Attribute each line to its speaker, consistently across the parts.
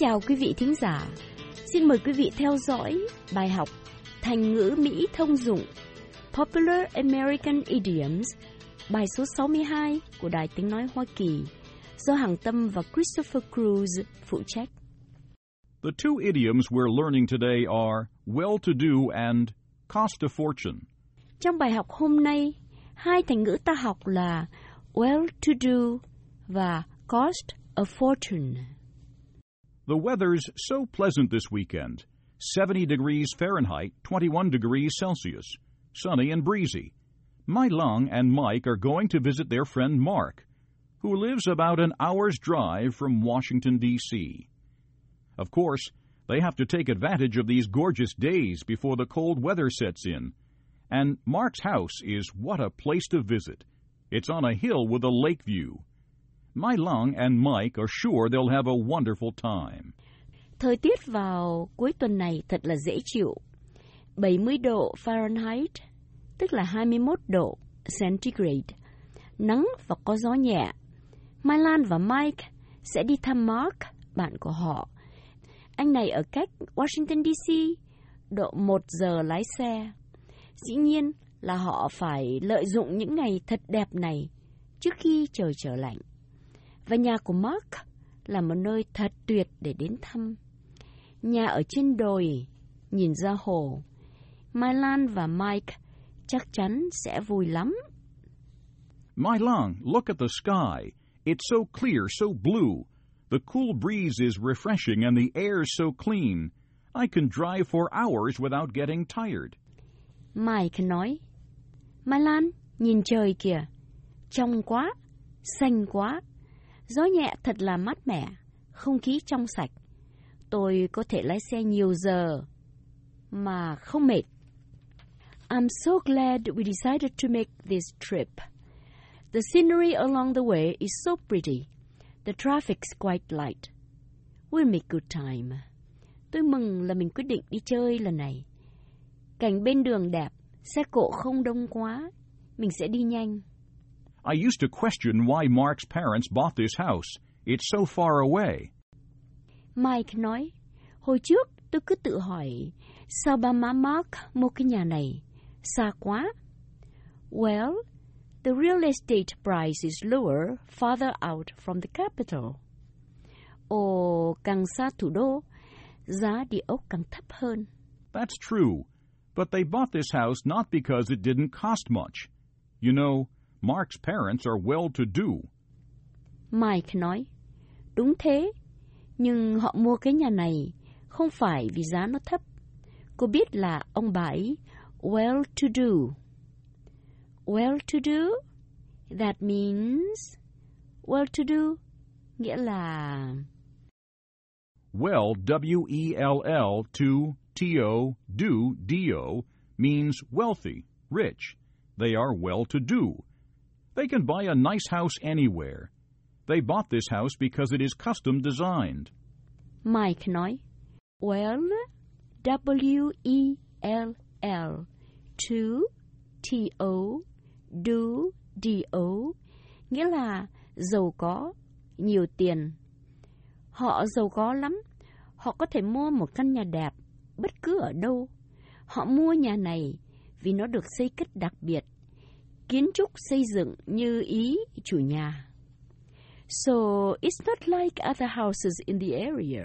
Speaker 1: chào quý vị thính giả. Xin mời quý vị theo dõi bài học Thành ngữ Mỹ thông dụng Popular American Idioms, bài số 62 của Đài Tiếng Nói Hoa Kỳ do Hằng Tâm và Christopher Cruz phụ trách.
Speaker 2: The two idioms we're learning today are well-to-do and cost a fortune.
Speaker 1: Trong bài học hôm nay, hai thành ngữ ta học là well-to-do và cost a fortune.
Speaker 2: The weather's so pleasant this weekend 70 degrees Fahrenheit, 21 degrees Celsius, sunny and breezy. My Long and Mike are going to visit their friend Mark, who lives about an hour's drive from Washington, D.C. Of course, they have to take advantage of these gorgeous days before the cold weather sets in. And Mark's house is what a place to visit. It's on a hill with a lake view. My and Mike are sure they'll have a wonderful time.
Speaker 1: Thời tiết vào cuối tuần này thật là dễ chịu. 70 độ Fahrenheit, tức là 21 độ centigrade. Nắng và có gió nhẹ. Mai Lan và Mike sẽ đi thăm Mark, bạn của họ. Anh này ở cách Washington DC, độ 1 giờ lái xe. Dĩ nhiên là họ phải lợi dụng những ngày thật đẹp này trước khi trời trở lạnh. Và nhà của Mark là một nơi thật tuyệt để đến thăm. Nhà ở trên đồi, nhìn ra hồ. Mai Lan và Mike chắc chắn sẽ vui lắm.
Speaker 2: My Long, look at the sky. It's so clear, so blue. The cool breeze is refreshing and the air's so clean. I can drive for hours without getting tired.
Speaker 1: Mike nói, Mai Lan, nhìn trời kìa. Trong quá, xanh quá. Gió nhẹ thật là mát mẻ, không khí trong sạch. Tôi có thể lái xe nhiều giờ mà không mệt. I'm so glad we decided to make this trip. The scenery along the way is so pretty. The traffic's quite light. We'll make good time. Tôi mừng là mình quyết định đi chơi lần này. Cảnh bên đường đẹp, xe cộ không đông quá, mình sẽ đi nhanh.
Speaker 2: I used to question why Mark's parents bought this house. It's so far away.
Speaker 1: Mike nói, hồi trước tôi cứ tự hỏi, sao ba má Mark mua cái nhà này? Xa quá. Well, the real estate price is lower farther out from the capital. Ồ, càng xa thủ đô, giá địa ốc càng thấp hơn.
Speaker 2: That's true. But they bought this house not because it didn't cost much. You know, Mark's parents are well to do.
Speaker 1: Mike nói, đúng thế, nhưng họ mua cái nhà này không phải vì giá nó thấp. Cô biết là ông bà ấy well to do. Well to do? That means well to do nghĩa là
Speaker 2: Well, W E L L to T O do D O means wealthy, rich. They are well to do. They can buy a nice house anywhere. They bought this house because it is custom designed.
Speaker 1: Mike nói, well, W E L L to T O do D O nghĩa là giàu có, nhiều tiền. Họ giàu có lắm, họ có thể mua một căn nhà đẹp bất cứ ở đâu. Họ mua nhà này vì nó được xây cất đặc biệt, kiến trúc xây dựng như ý chủ nhà. So it's not like other houses in the area.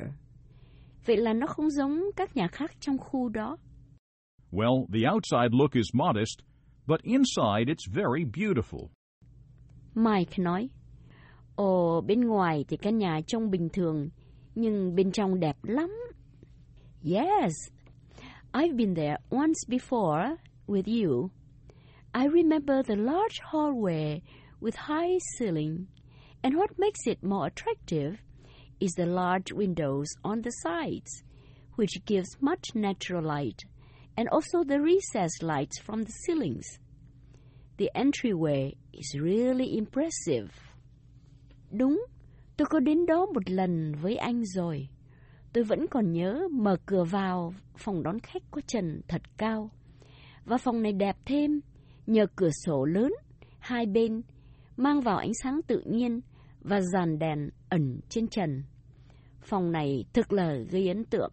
Speaker 1: Vậy là nó không giống các nhà khác trong khu đó.
Speaker 2: Well, the outside look is modest, but inside it's very beautiful.
Speaker 1: Mike nói, Ồ, bên ngoài thì căn nhà trông bình thường, nhưng bên trong đẹp lắm. Yes, I've been there once before with you. I remember the large hallway with high ceiling, and what makes it more attractive is the large windows on the sides, which gives much natural light, and also the recessed lights from the ceilings. The entryway is really impressive. Đúng, tôi có đến đó một lần với anh rồi. Tôi vẫn còn nhớ mở cửa vào phòng đón khách có trần thật cao. Và phòng này đẹp thêm nhờ cửa sổ lớn hai bên mang vào ánh sáng tự nhiên và dàn đèn ẩn trên trần. Phòng này thực là gây ấn tượng.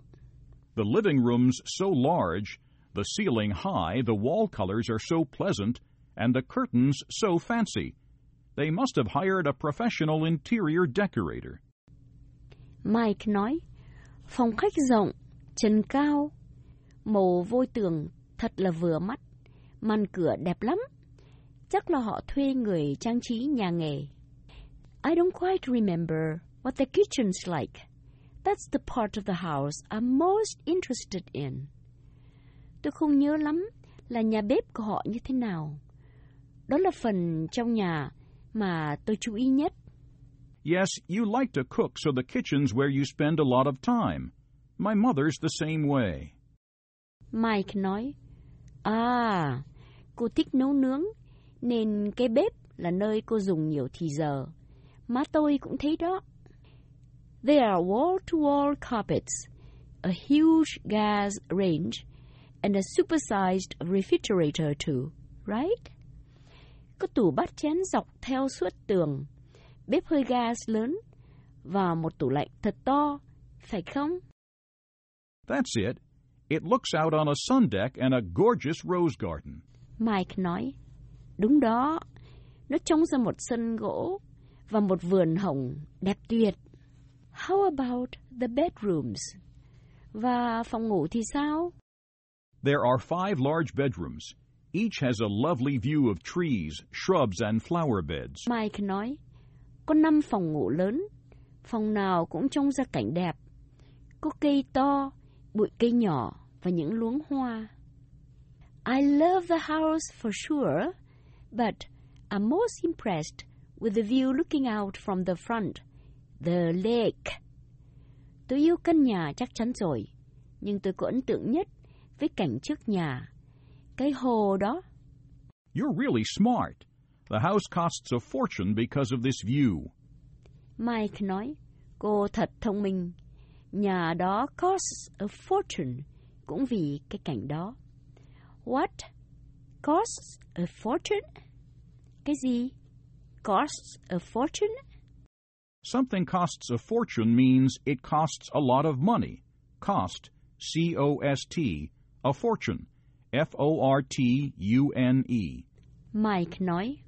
Speaker 2: The living room's so large, the ceiling high, the wall colors are so pleasant, and the curtains so fancy. They must have hired a professional interior decorator.
Speaker 1: Mike nói, phòng khách rộng, trần cao, màu vôi tường thật là vừa mắt, màn cửa đẹp lắm. Chắc là họ thuê người trang trí nhà nghề. I don't quite remember what the kitchen's like. That's the part of the house I'm most interested in. Tôi không nhớ lắm là nhà bếp của họ như thế nào. Đó là phần trong nhà mà tôi chú ý nhất.
Speaker 2: Yes, you like to cook, so the kitchen's where you spend a lot of time. My mother's the same way.
Speaker 1: Mike nói, À, cô thích nấu nướng, nên cái bếp là nơi cô dùng nhiều thì giờ. Má tôi cũng thấy đó. There are wall-to-wall carpets, a huge gas range, and a supersized refrigerator too, right? Có tủ bát chén dọc theo suốt tường, bếp hơi gas lớn, và một tủ lạnh thật to, phải không?
Speaker 2: That's it. It looks out on a sun deck and a gorgeous rose garden.
Speaker 1: Mike nói, đúng đó, nó trông ra một sân gỗ và một vườn hồng đẹp tuyệt. How about the bedrooms? Và phòng ngủ thì sao?
Speaker 2: There are five large bedrooms. Each has a lovely view of trees, shrubs, and flower beds.
Speaker 1: Mike nói, có năm phòng ngủ lớn, phòng nào cũng trông ra cảnh đẹp. Có cây to, bụi cây nhỏ và những luống hoa. I love the house for sure, but I'm most impressed with the view looking out from the front, the lake. Tôi yêu căn nhà chắc chắn rồi, nhưng tôi có ấn tượng nhất với cảnh trước nhà, cái hồ đó.
Speaker 2: You're really smart. The house costs a fortune because of this view.
Speaker 1: Mike nói, cô thật thông minh. Nhà đó costs a fortune cũng vì cái cảnh đó. What? Costs a fortune? Cái gì? Costs a fortune?
Speaker 2: Something costs a fortune means it costs a lot of money. Cost, C O S T, a fortune, F O R T U N E.
Speaker 1: Mike nói,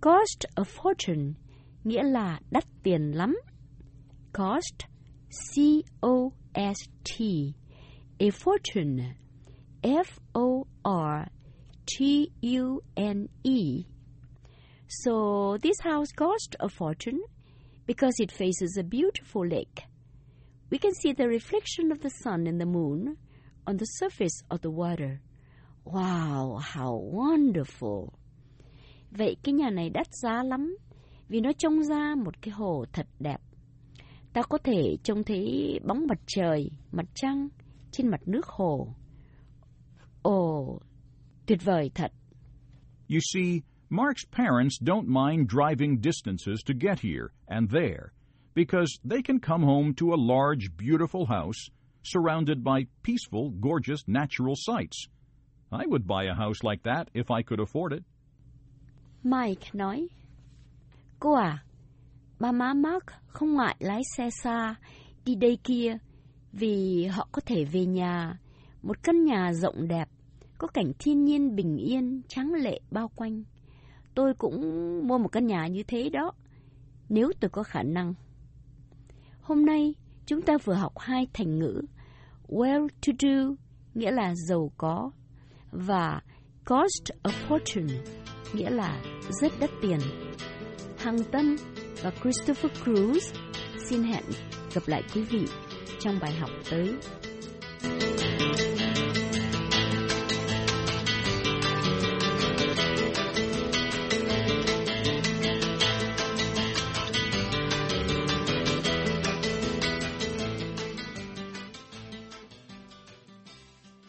Speaker 1: cost a fortune nghĩa là đắt tiền lắm. Cost, C O S T, a fortune, F O R T U N E. So this house cost a fortune because it faces a beautiful lake. We can see the reflection of the sun and the moon on the surface of the water. Wow, how wonderful! Vậy cái nhà này đắt giá lắm vì nó trông ra một cái hồ thật đẹp. Ta có thể trông thấy bóng mặt trời, mặt trăng trên mặt nước hồ. Ồ, tuyệt vời thật.
Speaker 2: You see, Mark's parents don't mind driving distances to get here and there because they can come home to a large, beautiful house surrounded by peaceful, gorgeous natural sights. I would buy a house like that if I could afford it.
Speaker 1: Mike nói, Cô à, ba má Mark không ngại lái xe xa, đi đây kia, vì họ có thể về nhà, một căn nhà rộng đẹp, có cảnh thiên nhiên bình yên, trắng lệ bao quanh. Tôi cũng mua một căn nhà như thế đó, nếu tôi có khả năng. Hôm nay, chúng ta vừa học hai thành ngữ well to do, nghĩa là giàu có, và cost a fortune, nghĩa là rất đắt tiền. Hằng Tâm và Christopher Cruz xin hẹn gặp lại quý vị trong bài học tới.